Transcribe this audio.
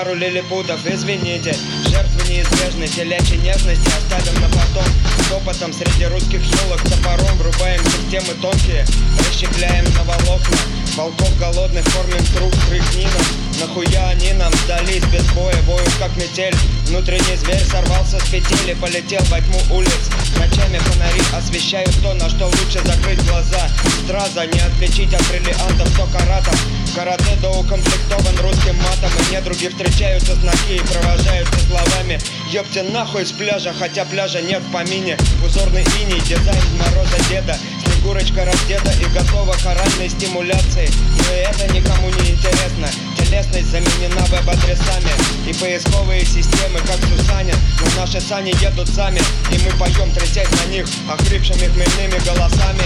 пару лилипутов, извините Внутренний зверь сорвался с петель и полетел во тьму улиц. Ночами фонари освещают то, на что лучше закрыть глаза. Страза не отличить от бриллиантов сто каратов Карате доукомплектован русским матом И недруги встречаются знаки и провожаются словами. Ёпте нахуй с пляжа, хотя пляжа нет в помине. Узорный иней, дизайн мороза деда Снегурочка раздета и готова к оральной стимуляции. Но это никому не интересно. Телесность заменена веб-адресами И поисковые системы, как Сусанин. Но наши сани едут сами И мы поем, трясясь на них Охрипшими хмельными голосами